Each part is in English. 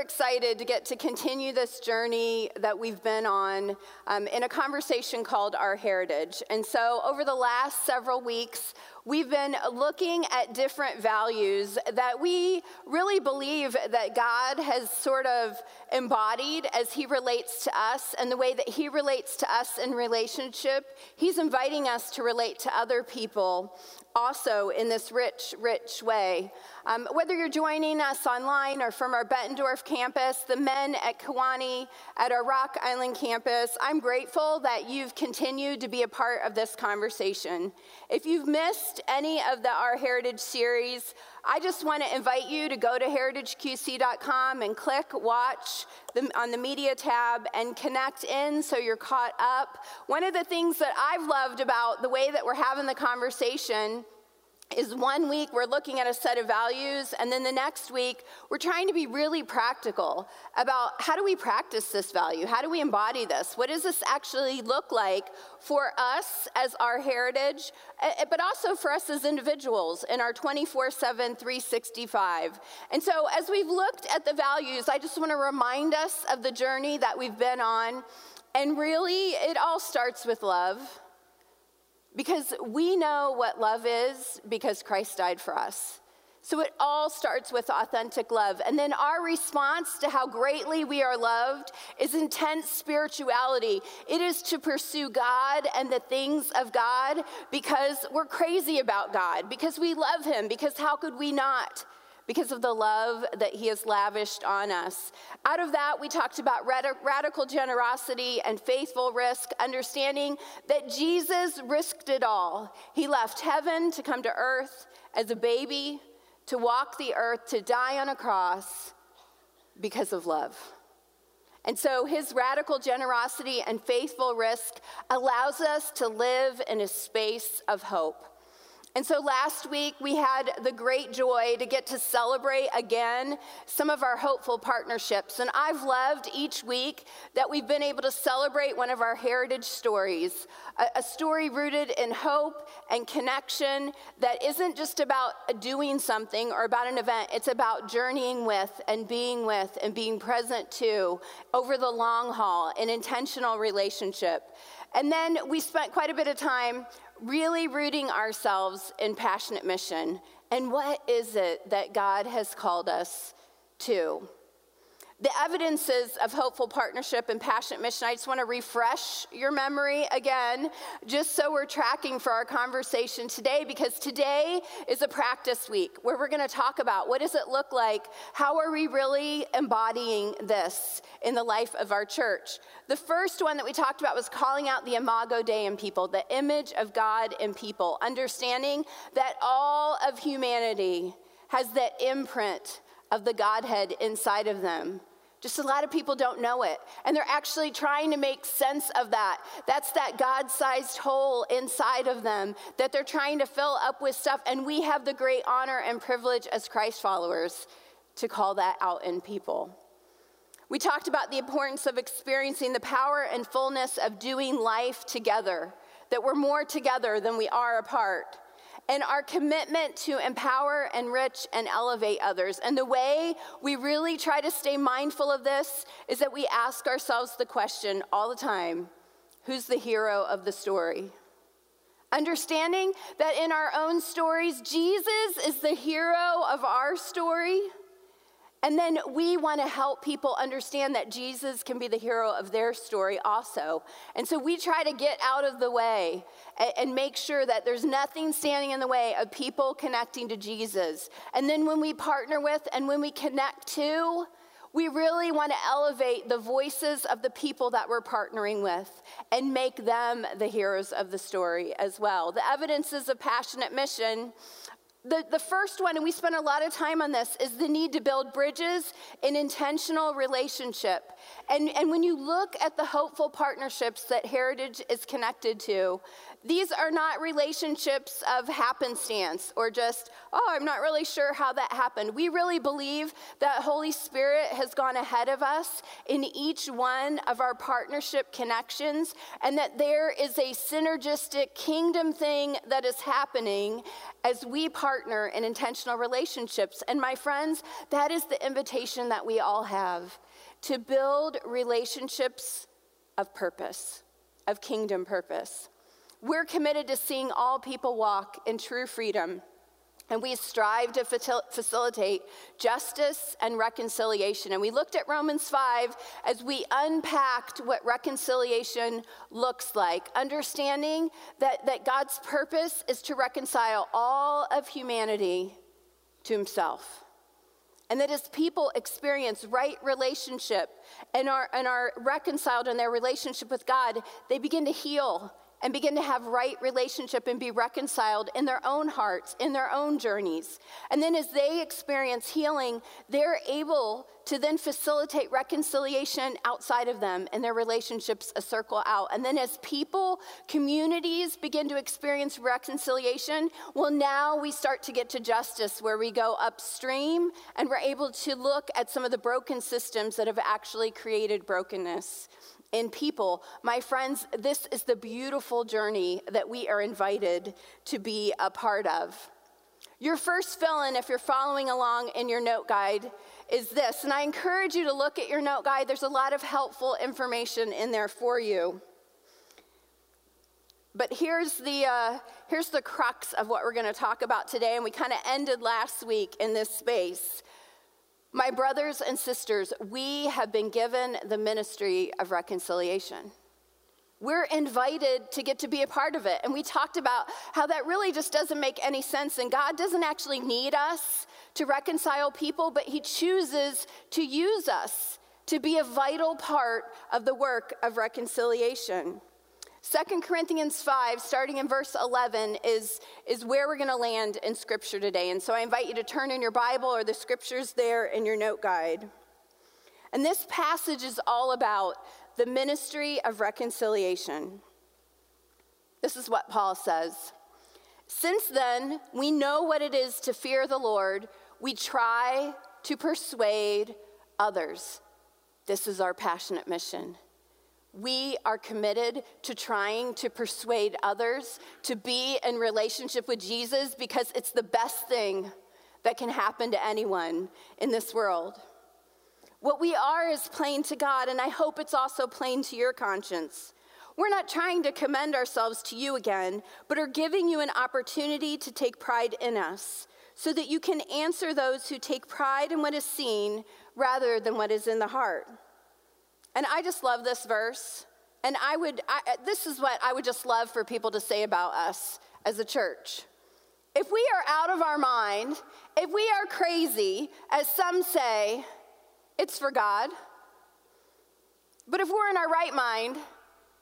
excited to get to continue this journey that we've been on um, in a conversation called Our Heritage. And so, over the last several weeks, we've been looking at different values that we really believe that God has sort of embodied as He relates to us, and the way that He relates to us in relationship, He's inviting us to relate to other people also in this rich, rich way. Um, whether you're joining us online or from our Bettendorf campus, the men at Kiwani, at our Rock Island campus, I'm grateful that you've continued to be a part of this conversation. If you've missed any of the Our Heritage series, I just want to invite you to go to heritageqc.com and click watch the, on the media tab and connect in so you're caught up. One of the things that I've loved about the way that we're having the conversation is one week we're looking at a set of values, and then the next week we're trying to be really practical about how do we practice this value? How do we embody this? What does this actually look like for us as our heritage, eh, eh, but also for us as individuals in our 24 7, 365? And so, as we've looked at the values, I just want to remind us of the journey that we've been on. And really, it all starts with love. Because we know what love is because Christ died for us. So it all starts with authentic love. And then our response to how greatly we are loved is intense spirituality. It is to pursue God and the things of God because we're crazy about God, because we love Him, because how could we not? Because of the love that he has lavished on us. Out of that, we talked about radical generosity and faithful risk, understanding that Jesus risked it all. He left heaven to come to earth as a baby, to walk the earth, to die on a cross because of love. And so his radical generosity and faithful risk allows us to live in a space of hope. And so last week we had the great joy to get to celebrate again some of our hopeful partnerships. And I've loved each week that we've been able to celebrate one of our heritage stories, a, a story rooted in hope and connection that isn't just about doing something or about an event, it's about journeying with and being with and being present to over the long haul, an intentional relationship. And then we spent quite a bit of time really rooting ourselves in passionate mission. And what is it that God has called us to? The evidences of hopeful partnership and passionate mission, I just want to refresh your memory again, just so we're tracking for our conversation today, because today is a practice week where we're going to talk about what does it look like? How are we really embodying this in the life of our church? The first one that we talked about was calling out the imago Dei in people, the image of God in people, understanding that all of humanity has that imprint of the Godhead inside of them. Just a lot of people don't know it. And they're actually trying to make sense of that. That's that God sized hole inside of them that they're trying to fill up with stuff. And we have the great honor and privilege as Christ followers to call that out in people. We talked about the importance of experiencing the power and fullness of doing life together, that we're more together than we are apart and our commitment to empower, enrich, and elevate others. And the way we really try to stay mindful of this is that we ask ourselves the question all the time who's the hero of the story? Understanding that in our own stories, Jesus is the hero of our story. And then we want to help people understand that Jesus can be the hero of their story also. And so we try to get out of the way and, make sure that there's nothing standing in the way of people connecting to Jesus. And then when we partner with and when we connect to, we really want to elevate the voices of the people that we're partnering with and make them the heroes of the story as well. The evidences of passionate mission the, the first one, and we spent a lot of time on this, is the need to build bridges in intentional relationship. And, and when you look at the hopeful partnerships that Heritage is connected to, these are not relationships of happenstance or just, oh, I'm not really sure how that happened. We really believe that Holy Spirit has gone ahead of us in each one of our partnership connections and that there is a synergistic kingdom thing that is happening as we partner in intentional relationships. And my friends, that is the invitation that we all have to build relationships of purpose, of kingdom purpose. We're committed to seeing all people walk in true freedom and we strive to facilitate justice and reconciliation. And we looked at Romans 5 as we unpacked what reconciliation looks like, understanding that, that God's purpose is to reconcile all of humanity to himself. And that as people experience right relationship and are, and are reconciled in their relationship with God, they begin to heal and begin to have right relationship and be reconciled in their own hearts, in their own journeys. And then as they experience healing, they're able to then facilitate reconciliation outside of them and their relationships a circle out. And then as people, communities begin to experience reconciliation, well, now we start to get to justice where we go upstream and we're able to look at some of the broken systems that have actually created brokenness in people. My friends, this is the beautiful journey that we are invited to be a part of. Your first fill in, if you're following along in your note guide, is this. And I encourage you to look at your note guide. There's a lot of helpful information in there for you. But here's the, uh, here's the crux of what we're going to talk about today. And we kind of ended last week in this space. My brothers and sisters, we have been given the ministry of reconciliation. We're invited to get to be a part of it. And we talked about how that really just doesn't make any sense. And God doesn't actually need us to reconcile people, but He chooses to use us to be a vital part of the work of reconciliation. 2 Corinthians 5, starting in verse 11, is, is where we're going to land in Scripture today. And so I invite you to turn in your Bible or the Scriptures there in your note guide. And this passage is all about the ministry of reconciliation. This is what Paul says. Since then, we know what it is to fear the Lord. We try to persuade others. This is our passionate mission. We are committed to trying to persuade others to be in relationship with Jesus because it's the best thing that can happen to anyone in this world. What we are is plain to God, and I hope it's also plain to your conscience. We're not trying to commend ourselves to you again, but are giving you an opportunity to take pride in us so that you can answer those who take pride in what is seen rather than what is in the heart. And I just love this verse. And I would, I, this is what I would just love for people to say about us as a church. If we are out of our mind, if we are crazy, as some say, it's for God. But if we're in our right mind,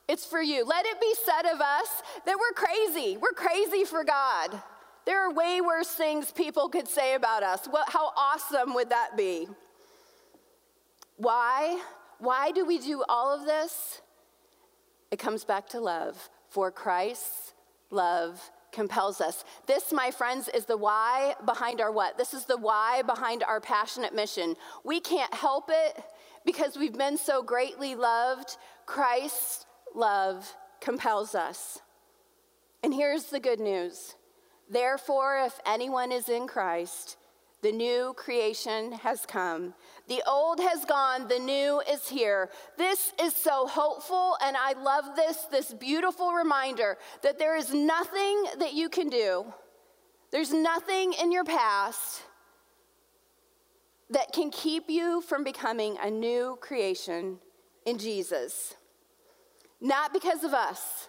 it's for you. Let it be said of us that we're crazy. We're crazy for God. There are way worse things people could say about us. What, how awesome would that be? Why? Why do we do all of this? It comes back to love. For Christ's love compels us. This, my friends, is the why behind our what? This is the why behind our passionate mission. We can't help it because we've been so greatly loved. Christ's love compels us. And here's the good news. Therefore, if anyone is in Christ, the new creation has come. The old has gone, the new is here. This is so hopeful, and I love this, this beautiful reminder that there is nothing that you can do, there's nothing in your past that can keep you from becoming a new creation in Jesus. Not because of us,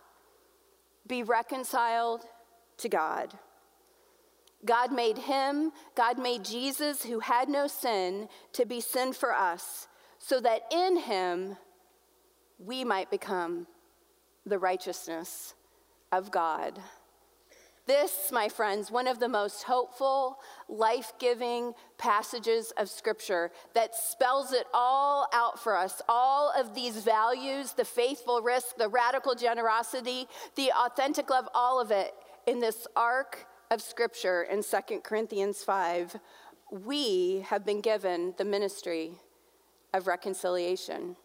be reconciled to God. God made him, God made Jesus, who had no sin, to be sin for us, so that in him we might become the righteousness of God. This, my friends, one of the most hopeful, life giving passages of Scripture that spells it all out for us. All of these values the faithful risk, the radical generosity, the authentic love, all of it in this arc of Scripture in 2 Corinthians 5. We have been given the ministry of reconciliation.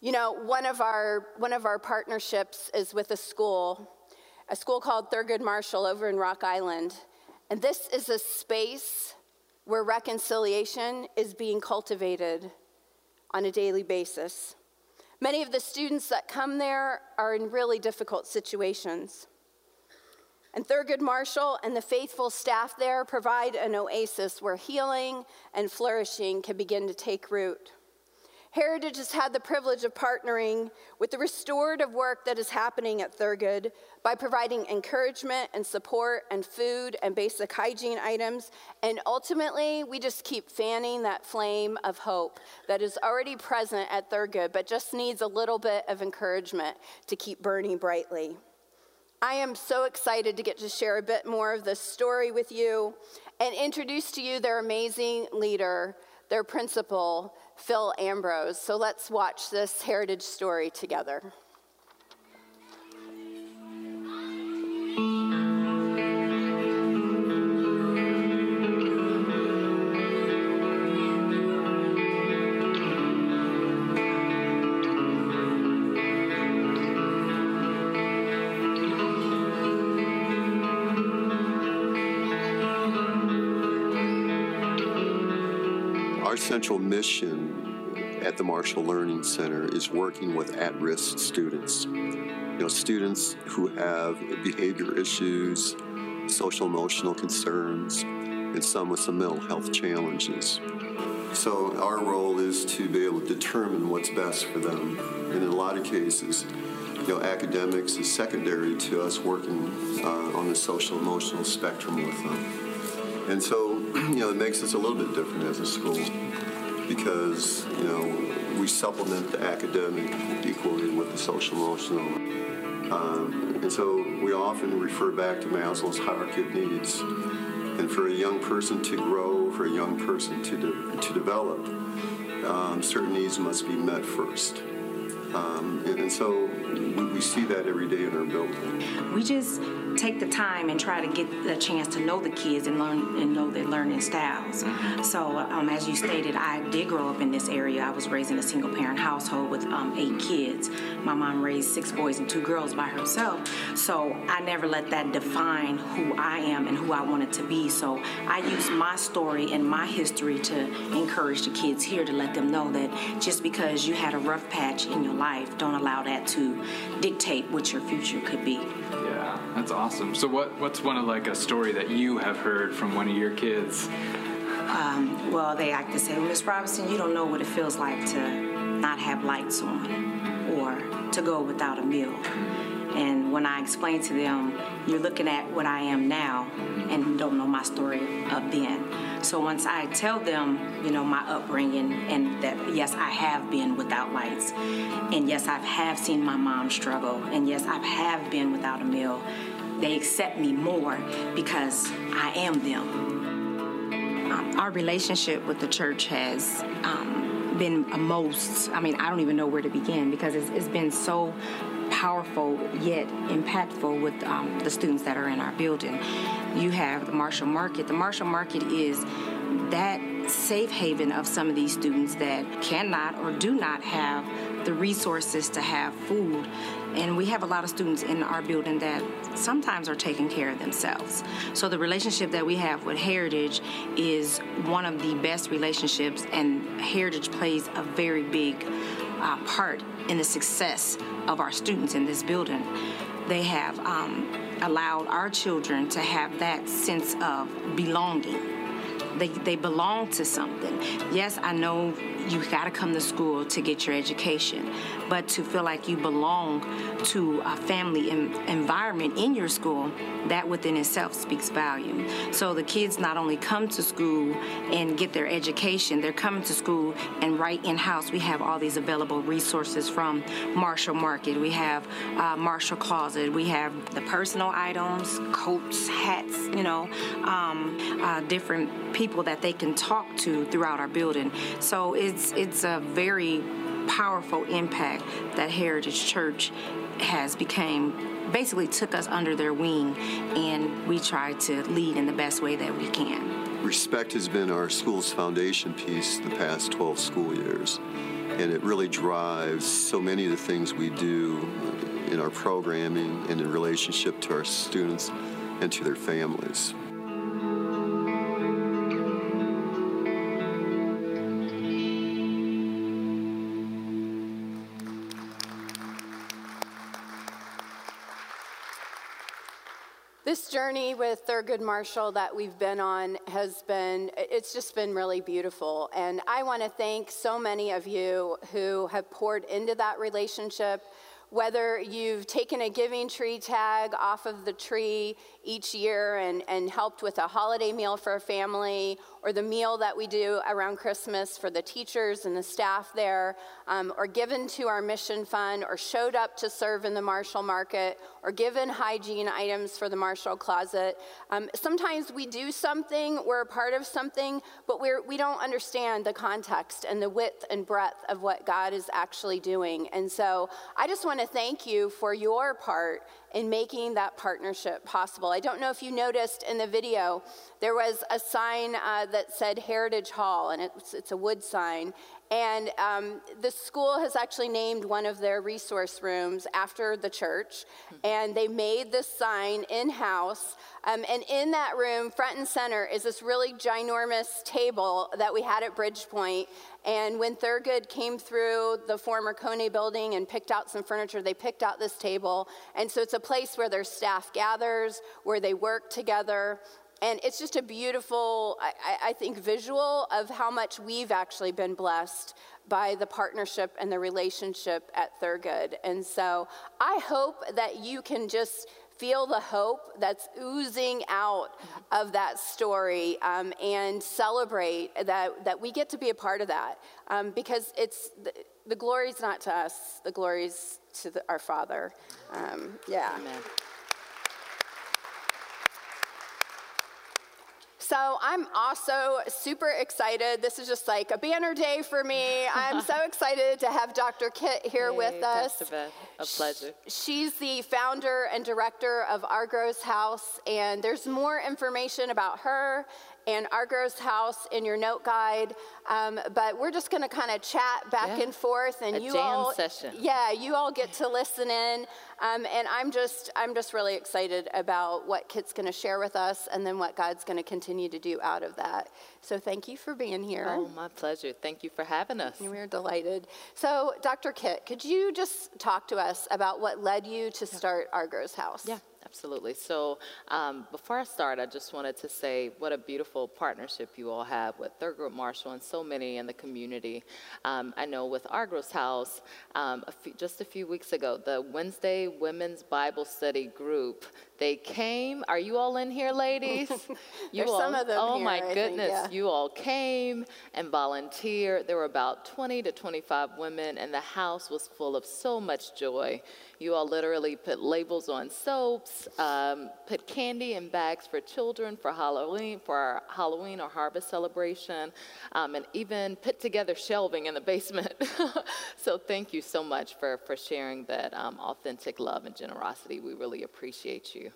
You know, one of our, one of our partnerships is with a school, a school called Thurgood Marshall over in Rock Island. And this is a space where reconciliation is being cultivated on a daily basis. Many of the students that come there are in really difficult situations. And Thurgood Marshall and the faithful staff there provide an oasis where healing and flourishing can begin to take root. Heritage has had the privilege of partnering with the restorative work that is happening at Thurgood by providing encouragement and support and food and basic hygiene items. And ultimately, we just keep fanning that flame of hope that is already present at Thurgood, but just needs a little bit of encouragement to keep burning brightly. I am so excited to get to share a bit more of this story with you and introduce to you their amazing leader, their principal, Phil Ambrose. So let's watch this heritage story together. Central mission at the Marshall Learning Center is working with at risk students. You know, students who have behavior issues, social emotional concerns, and some with some mental health challenges. So, our role is to be able to determine what's best for them. And in a lot of cases, you know, academics is secondary to us working uh, on the social emotional spectrum with them. And so, you know, it makes us a little bit different as a school because, you know, we supplement the academic equally with the social emotional. Um, and so we often refer back to Maslow's hierarchy of needs. And for a young person to grow, for a young person to, de- to develop, um, certain needs must be met first. Um, and, and, so we, we see that every day in our building. We just take the time and try to get the chance to know the kids and learn and know their learning styles. Mm-hmm. So, um, as you stated, I did grow up in this area. I was raised in a single parent household with um, eight kids. My mom raised six boys and two girls by herself. So, I never let that define who I am and who I wanted to be. So, I use my story and my history to encourage the kids here to let them know that just because you had a rough patch in your life, don't allow that to dictate what your future could be. Yeah, that's awesome. So, what what's one of like a story that you have heard from one of your kids? Um, well, they like to say, Miss Robinson, you don't know what it feels like to not have lights on or to go without a meal. And when I explain to them, you're looking at what I am now and don't know my story of then. So once I tell them, you know, my upbringing and that yes, I have been without lights, and yes, I have seen my mom struggle, and yes, I have been without a meal, they accept me more because I am them. Um, our relationship with the church has um, been a most, I mean, I don't even know where to begin because it's, it's been so powerful yet impactful with um, the students that are in our building. You have the Marshall Market. The Marshall Market is that safe haven of some of these students that cannot or do not have the resources to have food. And we have a lot of students in our building that sometimes are taking care of themselves. So the relationship that we have with Heritage is one of the best relationships, and Heritage plays a very big uh, part in the success of our students in this building. They have um, allowed our children to have that sense of belonging. They, they belong to something. Yes, I know you got to come to school to get your education, but to feel like you belong to a family environment in your school, that within itself speaks value. So the kids not only come to school and get their education, they're coming to school and right in house we have all these available resources from Marshall Market. We have uh, Marshall Closet. We have the personal items, coats, hats, you know, um, uh, different people that they can talk to throughout our building. So it's it's a very powerful impact that Heritage Church has became basically took us under their wing and we try to lead in the best way that we can. Respect has been our school's foundation piece the past 12 school years and it really drives so many of the things we do in our programming and in relationship to our students and to their families. This journey with Thurgood Marshall that we've been on has been, it's just been really beautiful. And I want to thank so many of you who have poured into that relationship whether you've taken a giving tree tag off of the tree each year and, and helped with a holiday meal for a family, or the meal that we do around Christmas for the teachers and the staff there, um, or given to our mission fund, or showed up to serve in the Marshall Market, or given hygiene items for the Marshall Closet. Um, sometimes we do something, we're a part of something, but we're, we don't understand the context and the width and breadth of what God is actually doing. And so I just want to thank you for your part in making that partnership possible. I don't know if you noticed in the video, there was a sign uh, that said Heritage Hall, and it's, it's a wood sign. And um, the school has actually named one of their resource rooms after the church, and they made this sign in house. Um, and in that room, front and center, is this really ginormous table that we had at Bridgepoint. And when Thurgood came through the former Kone building and picked out some furniture, they picked out this table. And so it's a place where their staff gathers, where they work together. And it's just a beautiful, I, I, think, visual of how much we've actually been blessed by the partnership and the relationship at Thurgood. And so I hope that you can just feel the hope that's oozing out of that story um, and celebrate that, that we get to be a part of that um, because it's the, the glory's not to us, the glory's to the, our Father. Um, yeah. Amen. So I'm also super excited. This is just like a banner day for me. I'm so excited to have Dr. Kit here hey, with us. Pastor Beth, a pleasure. She's the founder and director of Argrow's House, and there's more information about her and Argrow's House in your note guide. Um, but we're just going to kind of chat back yeah. and forth, and a you all, session. yeah, you all get to listen in. Um, and I'm just, I'm just really excited about what Kit's going to share with us, and then what God's going to continue to do out of that. So thank you for being here. Oh, my pleasure. Thank you for having us. We're delighted. So, Dr. Kit, could you just talk to us about what led you to start Argrow's House? Yeah. Absolutely. So um, before I start, I just wanted to say what a beautiful partnership you all have with Thurgood Marshall and so many in the community. Um, I know with Argrow's House, um, a few, just a few weeks ago, the Wednesday Women's Bible Study group they came. Are you all in here, ladies? You all, some of them Oh here, my I goodness! Think, yeah. You all came and volunteered. There were about 20 to 25 women, and the house was full of so much joy. You all literally put labels on soaps, um, put candy in bags for children for Halloween, for our Halloween or harvest celebration, um, and even put together shelving in the basement. so thank you so much for for sharing that um, authentic love and generosity. We really appreciate you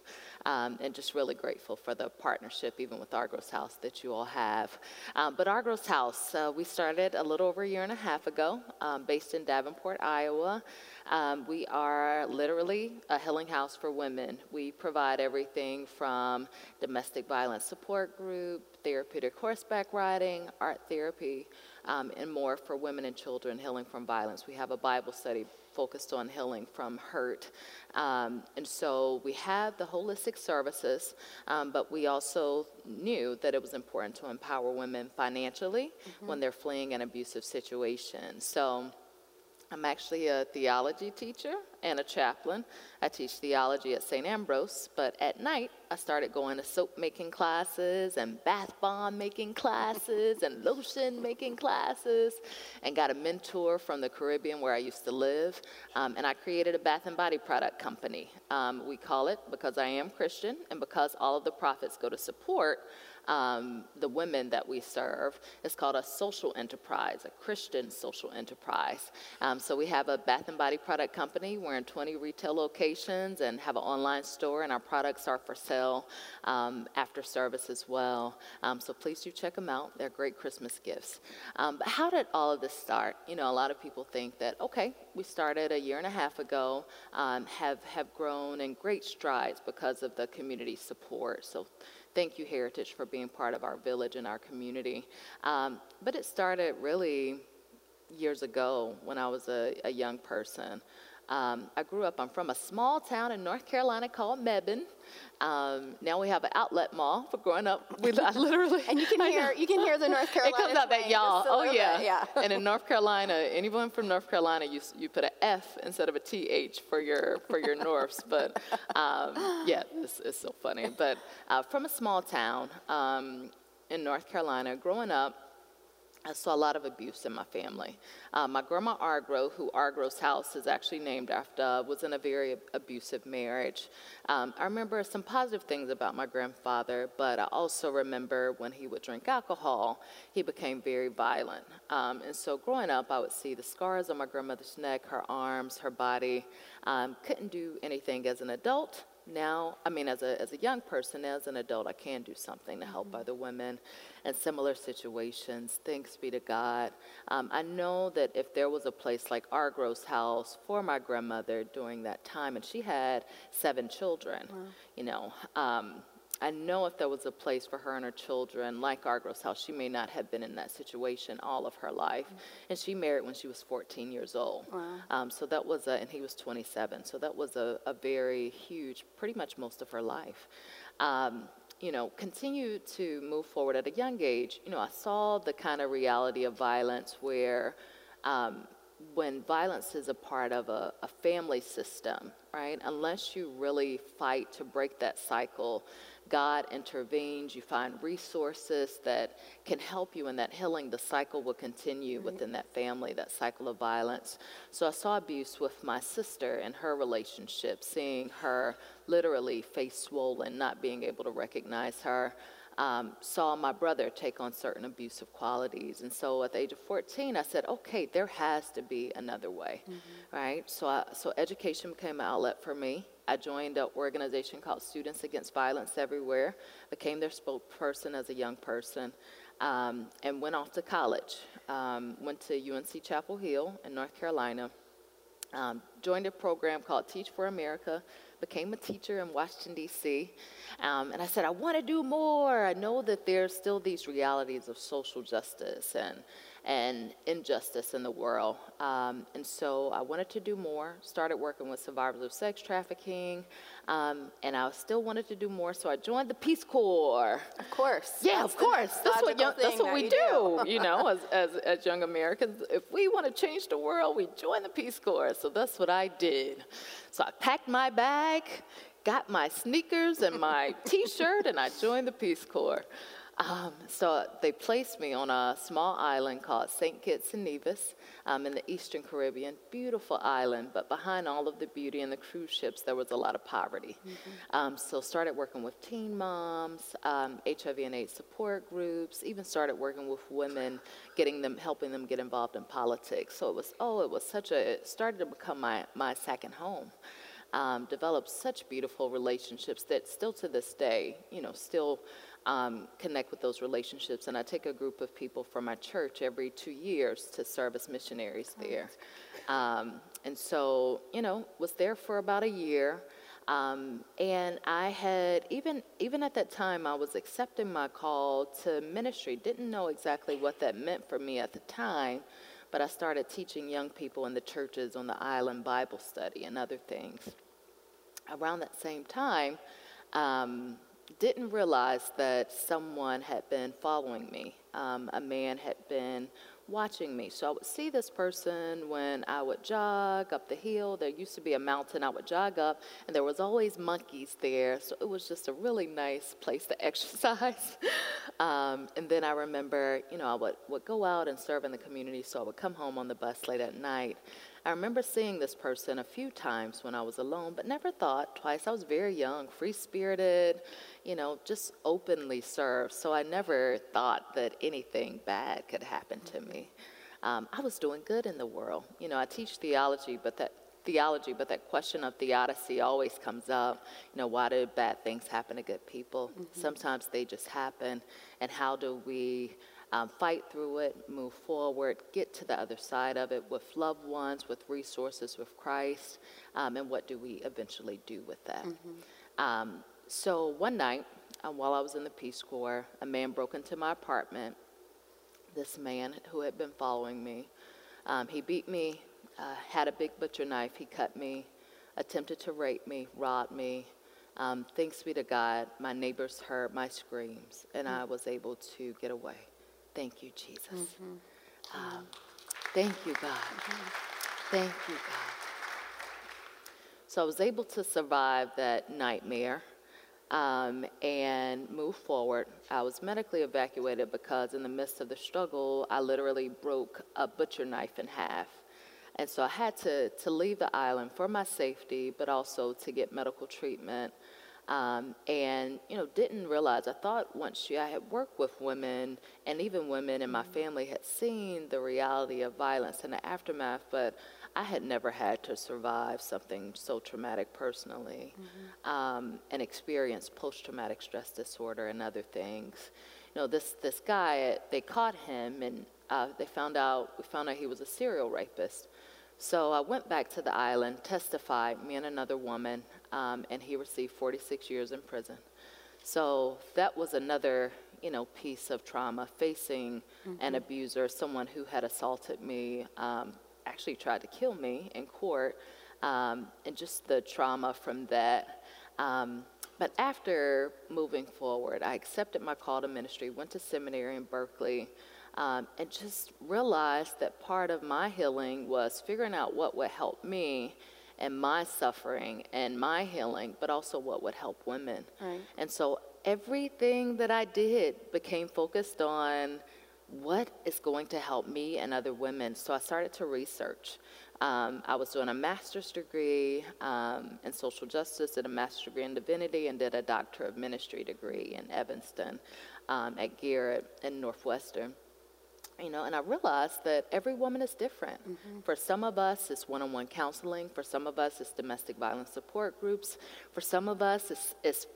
um, and just really grateful for the partnership, even with Argrow's House, that you all have. Um, but Argrow's House, uh, we started a little over a year and a half ago, um, based in Davenport, Iowa. Um, we are literally a healing house for women. We provide everything from domestic violence support group, therapeutic horseback riding, art therapy, um, and more for women and children healing from violence. We have a Bible study focused on healing from hurt. Um, and so we have the holistic services, um, but we also knew that it was important to empower women financially mm-hmm. when they're fleeing an abusive situation. So I'm actually a theology teacher and a chaplain. I teach theology at St. Ambrose, but at night I started going to soap making classes and bath bomb making classes and lotion making classes and got a mentor from the Caribbean where I used to live. Um, and I created a bath and body product company. Um, we call it because I am Christian and because all of the profits go to support um, the women that we serve. It's called a social enterprise, a Christian social enterprise. Um, so we have a bath and body product company. We're in 20 retail locations and have an online store, and our products are for sale um, after service as well. Um, so please do check them out. They're great Christmas gifts. Um, but how did all of this start? You know, a lot of people think that, okay, we started a year and a half ago, um, have, have grown in great strides because of the community support. So thank you, Heritage, for being part of our village and our community. Um, but it started really years ago when I was a, a young person. Um, I grew up, I'm from a small town in North Carolina called Mebane. Um, now we have an outlet mall for growing up. We I literally and you can hear you can hear the North Carolina. It comes out that y'all. Oh yeah. Bit, yeah. and in North Carolina, anyone from North Carolina, you you put an F instead of a TH for your for your Norths. But um, yeah, it's, it's, so funny. But uh, from a small town um, in North Carolina, growing up. I saw a lot of abuse in my family. Uh, my grandma Argrow, who Argrow's house is actually named after, was in a very abusive marriage. Um, I remember some positive things about my grandfather, but I also remember when he would drink alcohol, he became very violent. Um, and so growing up, I would see the scars on my grandmother's neck, her arms, her body. Um, couldn't do anything as an adult now, I mean, as a, as a young person, as an adult, I can do something to help mm-hmm. other women in similar situations. Thanks be to God. Um, I know that if there was a place like Argrow's house for my grandmother during that time, and she had seven children, wow. you know, um, I know if there was a place for her and her children, like Argrow's house, she may not have been in that situation all of her life. Mm-hmm. And she married when she was 14 years old. Wow. Um, so that was, a, and he was 27. So that was a, a very huge, pretty much most of her life. Um, you know, continue to move forward at a young age. You know, I saw the kind of reality of violence where um, when violence is a part of a, a family system, right, unless you really fight to break that cycle, God intervenes, you find resources that can help you in that healing, the cycle will continue right. within that family, that cycle of violence. So I saw abuse with my sister and her relationship, seeing her literally face swollen, not being able to recognize her. Um, saw my brother take on certain abusive qualities. And so at the age of 14, I said, okay, there has to be another way, mm-hmm. right? So, I, so education became an outlet for me. I joined an organization called Students Against Violence Everywhere, became their spokesperson as a young person, um, and went off to college. Um, went to UNC Chapel Hill in North Carolina. Um, joined a program called Teach for America, became a teacher in Washington, D.C. Um, and I said, I want to do more. I know that there's still these realities of social justice and and injustice in the world. Um, and so I wanted to do more, started working with survivors of sex trafficking, um, and I still wanted to do more, so I joined the Peace Corps. Of course. Yeah, that's of course. That's what, young, that's what we do, do. you know, as, as, as young Americans. If we want to change the world, we join the Peace Corps. So that's what I did. So I packed my bag, got my sneakers and my t shirt, and I joined the Peace Corps. Um, so they placed me on a small island called St. Kitts and Nevis um, in the Eastern Caribbean. Beautiful island, but behind all of the beauty and the cruise ships, there was a lot of poverty. Mm-hmm. Um, so started working with teen moms, HIV um, and AIDS support groups, even started working with women, getting them, helping them get involved in politics. So it was, oh, it was such a, it started to become my, my second home. Um, developed such beautiful relationships that still to this day, you know, still um, connect with those relationships. And I take a group of people from my church every two years to serve as missionaries there. Um, and so, you know, was there for about a year. Um, and I had, even, even at that time, I was accepting my call to ministry. Didn't know exactly what that meant for me at the time, but I started teaching young people in the churches on the island Bible study and other things. Around that same time, um, didn't realize that someone had been following me. Um, a man had been watching me. So I would see this person when I would jog up the hill. There used to be a mountain I would jog up, and there was always monkeys there. So it was just a really nice place to exercise. um, and then I remember, you know, I would, would go out and serve in the community. So I would come home on the bus late at night. I remember seeing this person a few times when I was alone, but never thought twice. I was very young, free spirited, you know, just openly served. So I never thought that anything bad could happen to me. Um, I was doing good in the world. You know, I teach theology, but that theology, but that question of theodicy always comes up. You know, why do bad things happen to good people? Mm-hmm. Sometimes they just happen, and how do we um, fight through it, move forward, get to the other side of it with loved ones, with resources, with Christ, um, and what do we eventually do with that? Mm-hmm. Um, so one night, um, while I was in the Peace Corps, a man broke into my apartment. This man who had been following me, um, he beat me, uh, had a big butcher knife, he cut me, attempted to rape me, robbed me. Um, thanks be to God, my neighbors heard my screams, and mm-hmm. I was able to get away. Thank you, Jesus. Mm-hmm. Um, thank you, God. Mm-hmm. Thank you, God. So I was able to survive that nightmare um, and move forward. I was medically evacuated because, in the midst of the struggle, I literally broke a butcher knife in half. And so I had to, to leave the island for my safety, but also to get medical treatment. Um, and you know didn't realize i thought once i had worked with women and even women in my mm-hmm. family had seen the reality of violence and the aftermath but i had never had to survive something so traumatic personally mm-hmm. um, and experience post-traumatic stress disorder and other things you know this this guy they caught him and uh, they found out we found out he was a serial rapist so I went back to the island, testified, me and another woman, um, and he received 46 years in prison. So that was another, you know, piece of trauma, facing mm-hmm. an abuser, someone who had assaulted me, um, actually tried to kill me in court, um, and just the trauma from that. Um, but after moving forward, I accepted my call to ministry, went to seminary in Berkeley, um, and just realized that part of my healing was figuring out what would help me and my suffering and my healing, but also what would help women. Right. And so everything that I did became focused on what is going to help me and other women. So I started to research. Um, I was doing a master's degree um, in social justice, did a master's degree in divinity, and did a doctor of ministry degree in Evanston um, at Garrett and Northwestern you know, and I realized that every woman is different. Mm-hmm. For some of us, it's one on one counseling. For some of us, it's domestic violence support groups. For some of us, it's, it's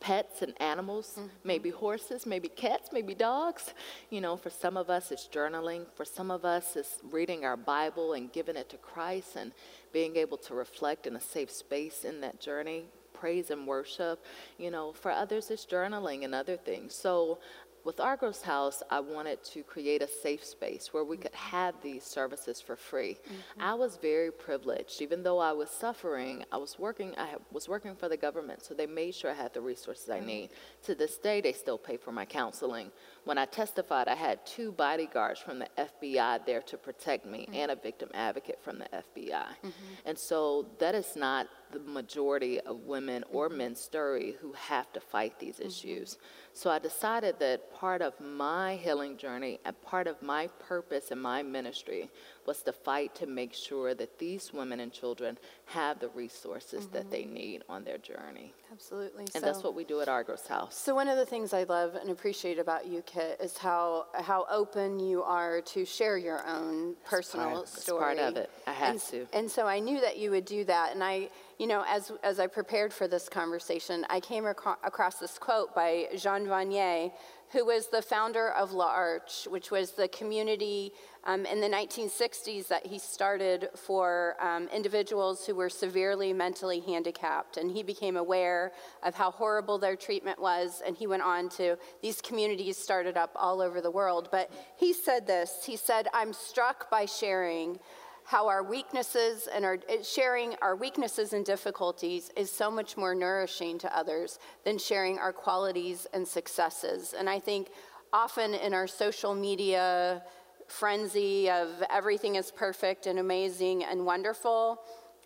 pets and animals, mm-hmm. maybe horses, maybe cats, maybe dogs. You know, for some of us, it's journaling. For some of us, it's reading our Bible and giving it to Christ and being able to reflect in a safe space in that journey praise and worship. You know, for others, it's journaling and other things. So with Argrow's House, I wanted to create a safe space where we could have these services for free. Mm-hmm. I was very privileged. Even though I was suffering, I was working, I was working for the government, so they made sure I had the resources I need. To this day, they still pay for my counseling. When I testified, I had two bodyguards from the FBI there to protect me mm-hmm. and a victim advocate from the FBI. Mm-hmm. And so that is not the majority of women or mm-hmm. men's story who have to fight these mm-hmm. issues. So I decided that part of my healing journey and part of my purpose in my ministry was to fight to make sure that these women and children have the resources mm-hmm. that they mm-hmm. need on their journey. Absolutely. And so, that's what we do at Argrow's House. So one of the things I love and appreciate about you, Kit, is how how open you are to share your own personal part, story. part of it. I have and, to. And so I knew that you would do that. And I, you know, as as I prepared for this conversation, I came ac- across this quote by Jean Vanier, who was the founder of L'Arche, which was the community um, in the 1960s that he started for um, individuals who were severely mentally handicapped. And he became aware of how horrible their treatment was, and he went on to, these communities started up all over the world. But he said this He said, I'm struck by sharing how our weaknesses and our eh, sharing our weaknesses and difficulties is so much more nourishing to others than sharing our qualities and successes. And I think often in our social media frenzy of everything is perfect and amazing and wonderful,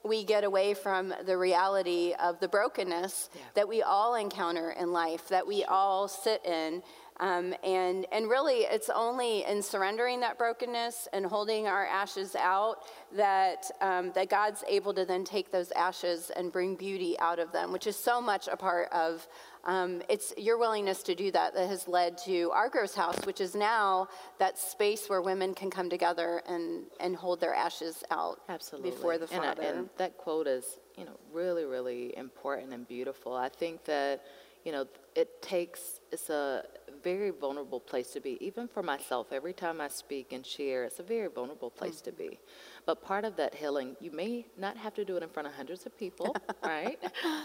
we get away from the reality of the brokenness yeah. that we all encounter in life, that we all sit in. Um, and, and really, it's only in surrendering that brokenness and holding our ashes out that, um, that God's able to then take those ashes and bring beauty out of them, which is so much a part of um, it's your willingness to do that that has led to Argrow's House, which is now that space where women can come together and, and hold their ashes out Absolutely. before the Father. And, and that quote is, you know, really, really important and beautiful. I think that, you know, it takes, it's a very vulnerable place to be, even for myself. Every time I speak and share, it's a very vulnerable place mm-hmm. to be. But part of that healing, you may not have to do it in front of hundreds of people, right?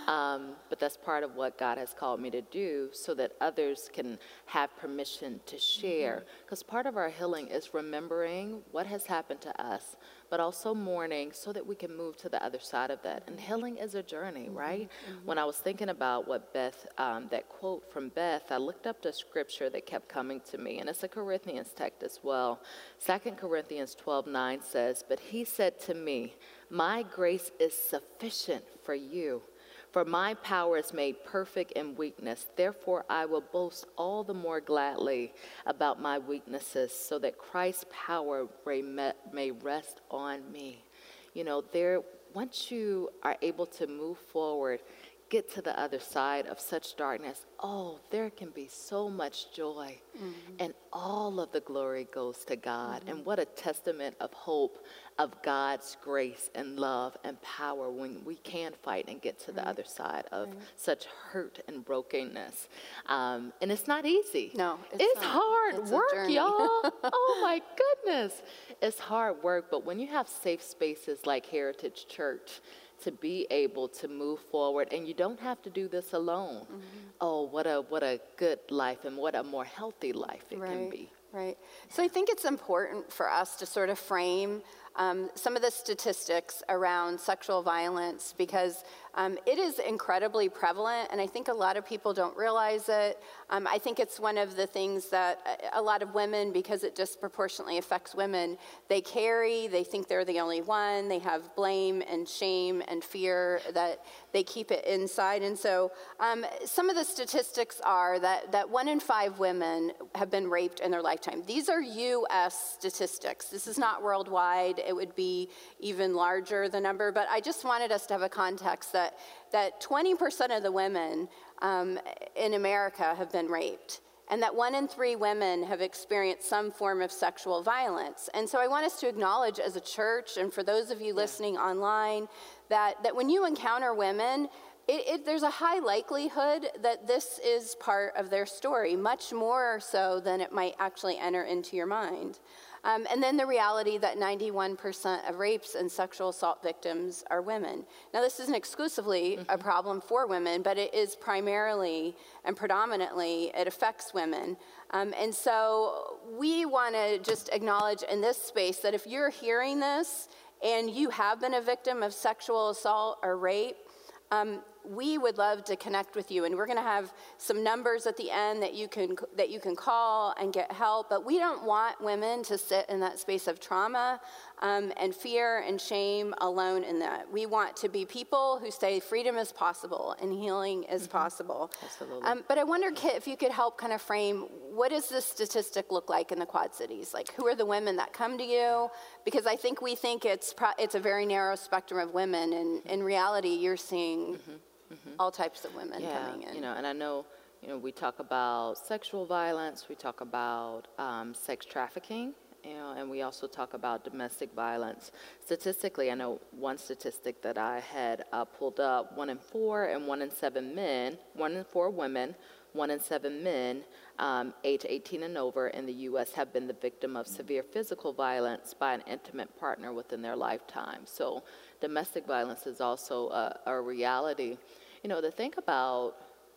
Um, but that's part of what God has called me to do so that others can have permission to share. Because mm-hmm. part of our healing is remembering what has happened to us, but also mourning so that we can move to the other side of that. And healing is a journey, mm-hmm, right? Mm-hmm. When I was thinking about what Beth, um, that quote from Beth, I looked up the scripture that kept coming to me, and it's a Corinthians text as well. Second Corinthians 12 9 says, But he said to me, My grace is sufficient for you for my power is made perfect in weakness. Therefore, I will boast all the more gladly about my weaknesses, so that Christ's power may rest on me. You know, there, once you are able to move forward, get to the other side of such darkness, oh, there can be so much joy. Mm-hmm. And all of the glory goes to God. Mm-hmm. And what a testament of hope, of God's grace and love and power when we can fight and get to the other side of right. such hurt and brokenness. Um, and it's not easy. No, it's, it's hard it's work, y'all. oh my goodness. It's hard work, but when you have safe spaces like Heritage Church, to be able to move forward and you don't have to do this alone. Mm-hmm. oh what a what a good life and what a more healthy life it right, can be. right. So i think it's important for us to sort of frame um, some of the statistics around sexual violence because um, it is incredibly prevalent, and I think a lot of people don't realize it. Um, I think it's one of the things that a lot of women, because it disproportionately affects women, they carry, they think they're the only one, they have blame and shame and fear that they keep it inside. And so um, some of the statistics are that, that one in five women have been raped in their lifetime. These are US statistics. This is not worldwide, it would be even larger, the number, but I just wanted us to have a context that that, that 20% of the women um, in America have been raped and that one in three women have experienced some form of sexual violence. And so I want us to acknowledge as a church, and for those of you listening online, that, that when you encounter women, it, it, there's a high likelihood that this is part of their story, much more so than it might actually enter into your mind. Um, and then the reality that 91% of rapes and sexual assault victims are women. Now, this isn't exclusively mm-hmm. a problem for women, but it is primarily and predominantly, it affects women. Um, and so we want to just acknowledge in this space that if you're hearing this and you have been a victim of sexual assault or rape, um, we would love to connect with you and we're going to have some numbers at the end that you can that you can call and get help but we don't want women to sit in that space of trauma um, and fear and shame alone in that. We want to be people who say freedom is possible and healing is mm-hmm. possible. Absolutely. Um, but I wonder, Kit, if you could help kind of frame what does this statistic look like in the Quad Cities? Like, who are the women that come to you? Because I think we think it's pro- it's a very narrow spectrum of women, and in reality, you're seeing mm-hmm. Mm-hmm. all types of women yeah, coming in. You know, and I know you know, we talk about sexual violence, we talk about um, sex trafficking, you know, and we also talk about domestic violence. Statistically, I know one statistic that I had uh, pulled up: one in four and one in seven men, one in four women one in seven men um, age 18 and over in the U.S. have been the victim of severe physical violence by an intimate partner within their lifetime. So domestic violence is also a, a reality. You know, to think about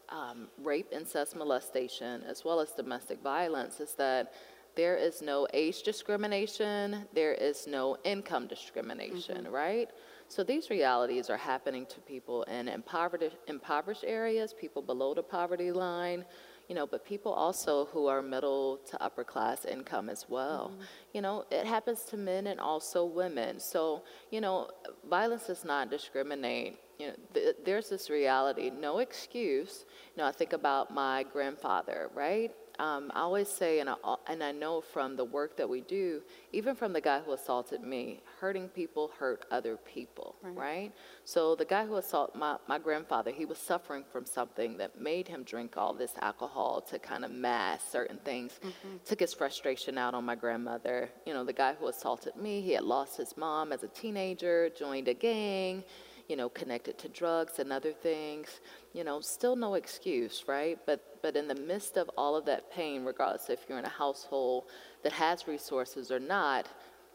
um, rape, incest, molestation, as well as domestic violence, is that there is no age discrimination, there is no income discrimination, mm-hmm. right? So these realities are happening to people in impoverished, impoverished areas, people below the poverty line, you know, but people also who are middle to upper class income as well. Mm-hmm. You know, it happens to men and also women. So, you know, violence does not discriminate. You know, th- there's this reality, no excuse. You know, I think about my grandfather, right? um, I always say, and I, and I know from the work that we do, even from the guy who assaulted me, hurting people hurt other people, right? right? So the guy who assaulted my, my grandfather, he was suffering from something that made him drink all this alcohol to kind of mask certain things, mm-hmm. took his frustration out on my grandmother. You know, the guy who assaulted me, he had lost his mom as a teenager, joined a gang you know, connected to drugs and other things, you know, still no excuse, right? But but in the midst of all of that pain, regardless if you're in a household that has resources or not,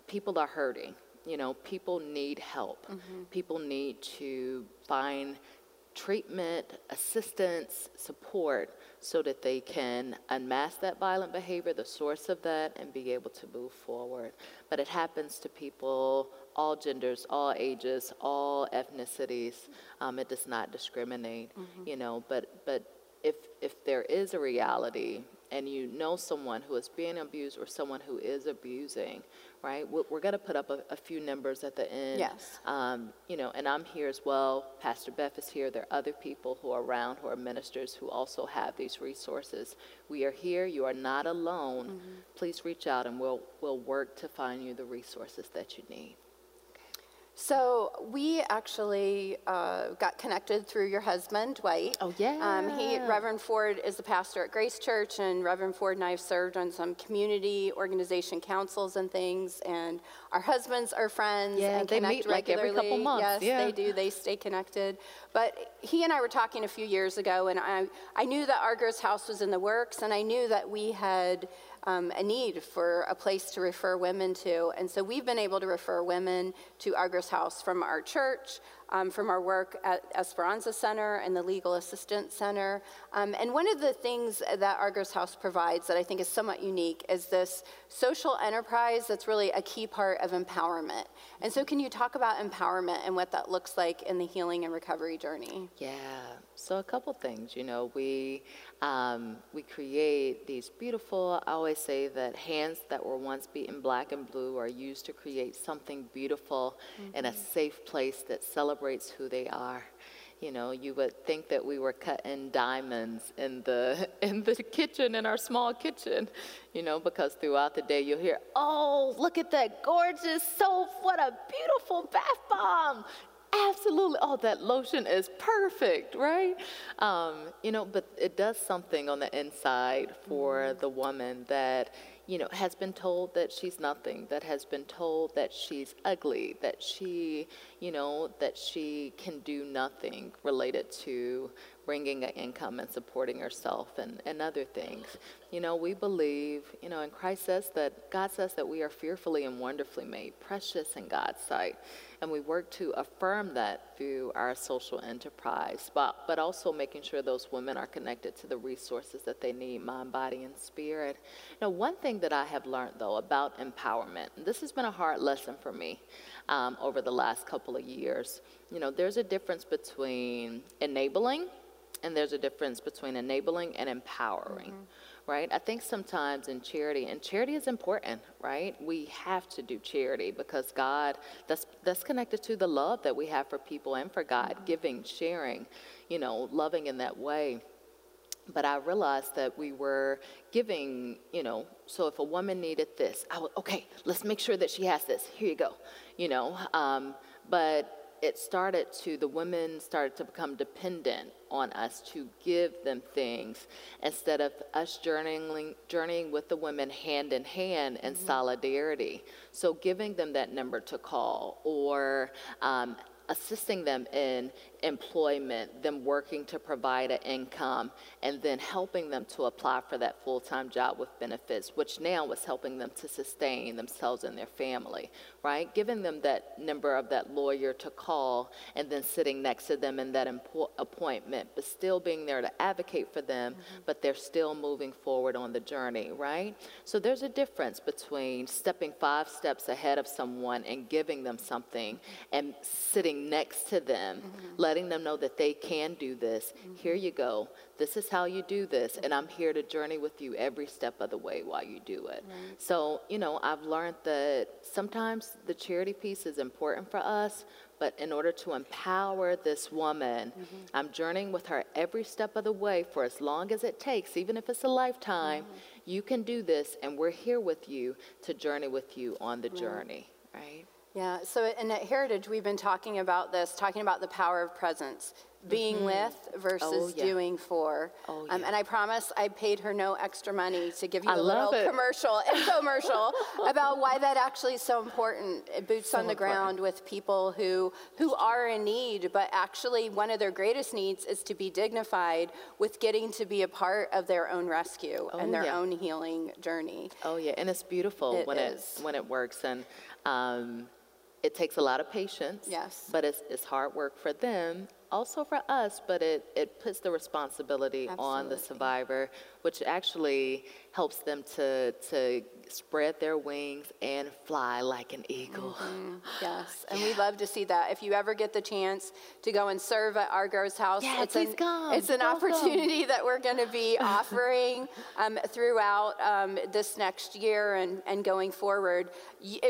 people are hurting. You know, people need help. Mm-hmm. People need to find treatment, assistance, support so that they can unmask that violent behavior, the source of that, and be able to move forward. But it happens to people all genders, all ages, all ethnicities. Um, it does not discriminate, mm-hmm. you know. But but if if there is a reality and you know someone who is being abused or someone who is abusing, right? We're going to put up a, a, few numbers at the end. Yes. Um, you know, and I'm here as well. Pastor Beth is here. There are other people who are around who are ministers who also have these resources. We are here. You are not alone. Mm-hmm. Please reach out and we'll, we'll work to find you the resources that you need. So we actually uh, got connected through your husband, Dwight. Oh yeah. Um, he, Reverend Ford, is the pastor at Grace Church, and Reverend Ford and I have served on some community organization councils and things. And our husbands are friends yeah, and they connect meet regularly. like every couple months. Yes, yeah. they do. They stay connected. But he and I were talking a few years ago, and I I knew that Argrow's House was in the works, and I knew that we had um, a need for a place to refer women to. And so we've been able to refer women to Argrow's House from our church, um, from our work at Esperanza Center and the Legal Assistance Center. Um, and one of the things that Argrow's House provides that I think is somewhat unique is this social enterprise that's really a key part of empowerment. And so, can you talk about empowerment and what that looks like in the healing and recovery journey? Yeah. So, a couple things. You know, we um, we create these beautiful. I always say that hands that were once beaten black and blue are used to create something beautiful mm-hmm. in a safe place that celebrates who they are. You know, you would think that we were cutting diamonds in the in the kitchen in our small kitchen, you know, because throughout the day you'll hear, "Oh, look at that gorgeous soap! What a beautiful bath bomb!" Absolutely. Oh, that lotion is perfect, right? Um, you know, but it does something on the inside for mm-hmm. the woman that you know, has been told that she's nothing, that has been told that she's ugly, that she, you know, that she can do nothing related to bringing an income and supporting herself and, and other things. You know, we believe, you know, and Christ says that, God says that we are fearfully and wonderfully made, precious in God's sight. And we work to affirm that through our social enterprise, but, but also making sure those women are connected to the resources that they need, mind, body, and spirit. Now, one thing that I have learned, though, about empowerment, this has been a hard lesson for me um, over the last couple of years, you know, there's a difference between enabling and there's a difference between enabling and empowering. Mm-hmm right? I think sometimes in charity, and charity is important, right? We have to do charity because God, that's, that's connected to the love that we have for people and for God, mm-hmm. giving, sharing, you know, loving in that way. But I realized that we were giving, you know, so if a woman needed this, I would, okay, let's make sure that she has this. Here you go, you know. Um, but it started to, the women started to become dependent on us to give them things instead of us journeying, journeying with the women hand in hand in mm-hmm. solidarity. So giving them that number to call or um, assisting them in employment, them working to provide an income, and then helping them to apply for that full time job with benefits, which now was helping them to sustain themselves and their family, right? Giving them that number of that lawyer to call and then sitting next to them in that impo- appointment, but still being there to advocate for them, mm-hmm. but they're still moving forward on the journey, right? So there's a difference between stepping five steps ahead of someone and giving them something and sitting next to them, mm-hmm letting them know that they can do this. Mm-hmm. Here you go. This is how you do this. And I'm here to journey with you every step of the way while you do it. Right. So, you know, I've learned that sometimes the charity piece is important for us, but in order to empower this woman, mm-hmm. I'm journeying with her every step of the way for as long as it takes, even if it's a lifetime. Mm-hmm. You can do this, and we're here with you to journey with you on the right. journey, right? Yeah, so in at Heritage, we've been talking about this, talking about the power of presence being mm-hmm. with versus oh, yeah. doing for. Oh, yeah. um, and I promise I paid her no extra money to give you I a little it. commercial, infomercial about why that actually is so important. Boots so on the important. ground with people who who are in need, but actually one of their greatest needs is to be dignified with getting to be a part of their own rescue oh, and their yeah. own healing journey. Oh yeah, and it's beautiful it when is. it when it works and. Um, it takes a lot of patience. Yes. But it's, it's hard work for them also for us, but it, it puts the responsibility Absolutely. on the survivor, which actually helps them to, to spread their wings and fly like an eagle. Mm-hmm. Yes, and yeah. we love to see that. If you ever get the chance to go and serve at Argrow's house, yeah, it's, an, come. it's an opportunity that we're going to be offering um, throughout um, this next year and, and going forward.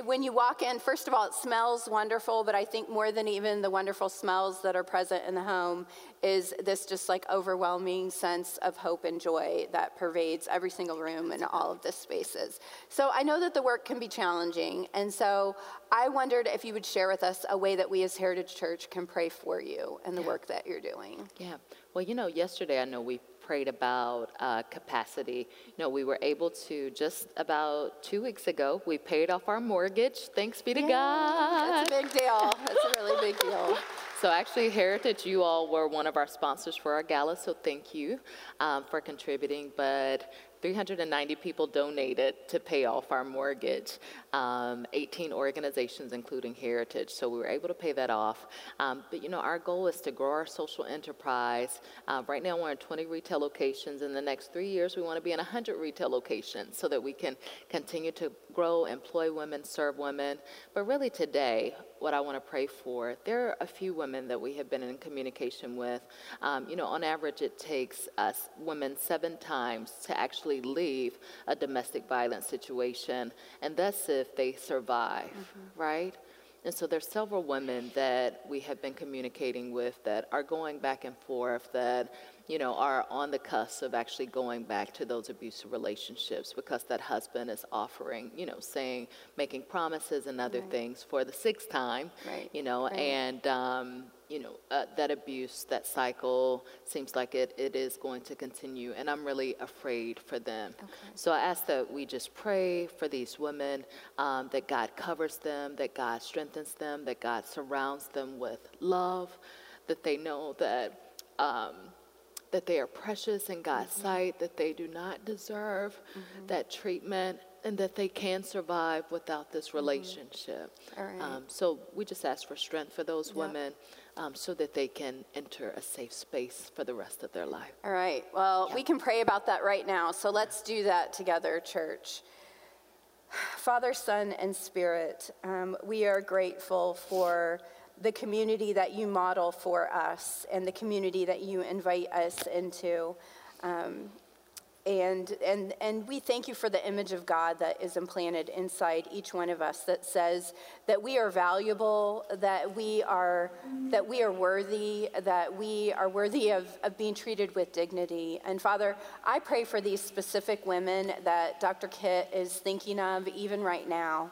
when you walk in, first of all, it smells wonderful, but I think more than even the wonderful smells that are present in the home is this just like overwhelming sense of hope and joy that pervades every single room and all of the spaces. So I know that the work can be challenging, and so I wondered if you would share with us a way that we as Heritage Church can pray for you and the yeah. work that you're doing. Yeah. Well, you know, yesterday I know we prayed about uh, capacity. You know, we were able to just about two weeks ago, we paid off our mortgage. Thanks be to yeah, God. That's a big deal. That's a really big deal. So actually, Heritage, you all were one of our sponsors for our gala, so thank you um, for contributing. But 390 people donated to pay off our mortgage, um, 18 organizations, including Heritage. So we were able to pay that off. Um, but you know, our goal is to grow our social enterprise. Uh, right now, we're in 20 retail locations. In the next three years, we want to be in 100 retail locations so that we can continue to grow, employ women, serve women. But really, today, what I want to pray for, there are a few women that we have been in communication with. Um, you know, on average, it takes us women seven times to actually leave a domestic violence situation, and that's if they survive, mm-hmm. right? And so there's several women that we have been communicating with that are going back and forth that you know, are on the cusp of actually going back to those abusive relationships because that husband is offering, you know, saying, making promises and other right. things for the sixth time, right. you know, right. and, um, you know, uh, that abuse, that cycle seems like it, it is going to continue, and I'm really afraid for them. Okay. So I ask that we just pray for these women, um, that God covers them, that God strengthens them, that God surrounds them with love, that they know that. Um, that they are precious in God's mm-hmm. sight, that they do not deserve mm-hmm. that treatment, and that they can survive without this mm-hmm. relationship. Mm-hmm. Um, so we just ask for strength for those yep. women. Um, so that they can enter a safe space for the rest of their life. All right. Well, we can pray about that right now. So let's do that together, church. Father, Son, and Spirit, um, we are grateful for the community that you model for us and the community that you invite us into. Um, and, and, and we thank you for the image of God that is implanted inside each one of us that says that we are valuable, that we are, that we are worthy, that we are worthy of, of being treated with dignity. And Father, I pray for these specific women that Dr. Kit is thinking of even right now.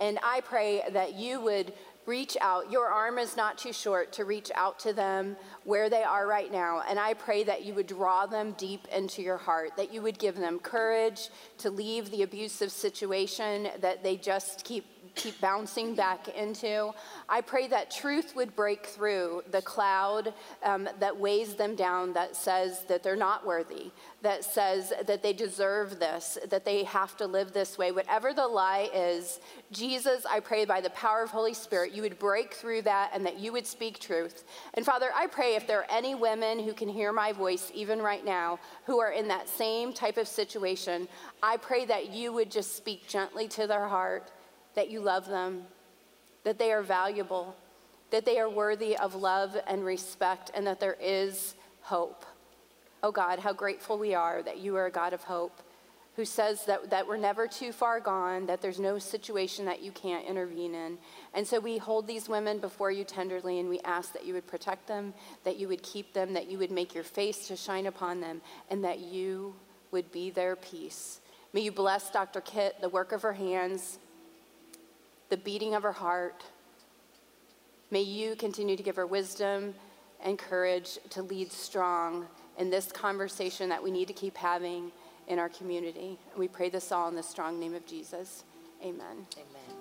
And I pray that you would reach out. Your arm is not too short to reach out to them where they are right now. And I pray that you would draw them deep into your heart, that you would give them courage to leave the abusive situation that they just keep keep bouncing back into. I pray that truth would break through the cloud um, that weighs them down, that says that they're not worthy, that says that they deserve this, that they have to live this way. Whatever the lie is, Jesus, I pray by the power of Holy Spirit, you would break through that and that you would speak truth. And Father, I pray if there are any women who can hear my voice even right now who are in that same type of situation, I pray that you would just speak gently to their heart, that you love them, that they are valuable, that they are worthy of love and respect, and that there is hope. Oh God, how grateful we are that you are a God of hope who says that, that we're never too far gone, that there's no situation that you can't intervene in. And so we hold these women before you tenderly and we ask that you would protect them, that you would keep them, that you would make your face to shine upon them, and that you would be their peace. May you bless Dr. Kit, the work of her hands, the beating of her heart. May you continue to give her wisdom and courage to lead strong in this conversation that we need to keep having in our community. And we pray this all in the strong name of Jesus. Amen. Amen.